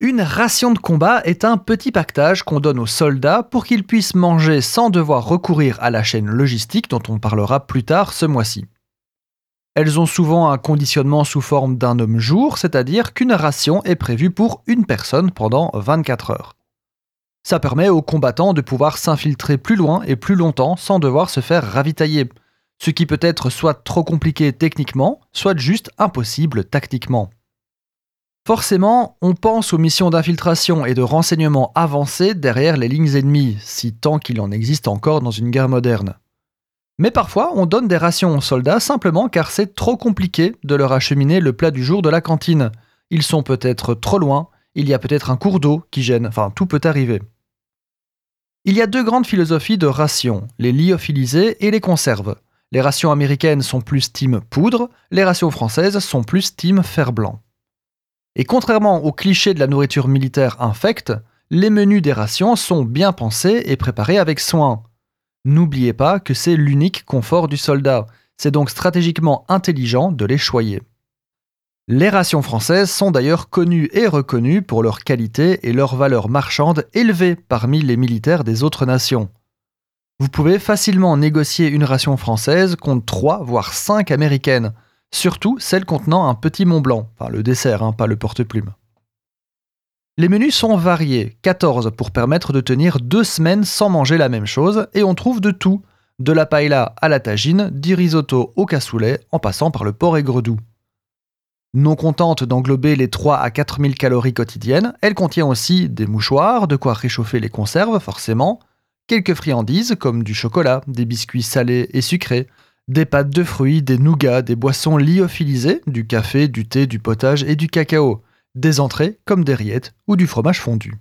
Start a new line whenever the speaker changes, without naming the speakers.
Une ration de combat est un petit pactage qu'on donne aux soldats pour qu'ils puissent manger sans devoir recourir à la chaîne logistique dont on parlera plus tard ce mois-ci. Elles ont souvent un conditionnement sous forme d'un homme jour, c'est-à-dire qu'une ration est prévue pour une personne pendant 24 heures. Ça permet aux combattants de pouvoir s'infiltrer plus loin et plus longtemps sans devoir se faire ravitailler, ce qui peut être soit trop compliqué techniquement, soit juste impossible tactiquement. Forcément, on pense aux missions d'infiltration et de renseignement avancées derrière les lignes ennemies, si tant qu'il en existe encore dans une guerre moderne. Mais parfois, on donne des rations aux soldats simplement car c'est trop compliqué de leur acheminer le plat du jour de la cantine. Ils sont peut-être trop loin, il y a peut-être un cours d'eau qui gêne, enfin tout peut arriver. Il y a deux grandes philosophies de rations, les lyophilisées et les conserves. Les rations américaines sont plus team poudre, les rations françaises sont plus team fer blanc. Et contrairement aux clichés de la nourriture militaire infecte, les menus des rations sont bien pensés et préparés avec soin. N'oubliez pas que c'est l'unique confort du soldat, c'est donc stratégiquement intelligent de les choyer. Les rations françaises sont d'ailleurs connues et reconnues pour leur qualité et leur valeur marchande élevée parmi les militaires des autres nations. Vous pouvez facilement négocier une ration française contre 3 voire 5 américaines, surtout celles contenant un petit Mont Blanc, enfin le dessert, hein, pas le porte-plume. Les menus sont variés, 14 pour permettre de tenir deux semaines sans manger la même chose, et on trouve de tout, de la paella à la tagine, du risotto au cassoulet, en passant par le porc aigre doux. Non contente d'englober les 3 à 4000 calories quotidiennes, elle contient aussi des mouchoirs, de quoi réchauffer les conserves forcément, quelques friandises comme du chocolat, des biscuits salés et sucrés, des pâtes de fruits, des nougats, des boissons lyophilisées, du café, du thé, du potage et du cacao, des entrées comme des rillettes ou du fromage fondu.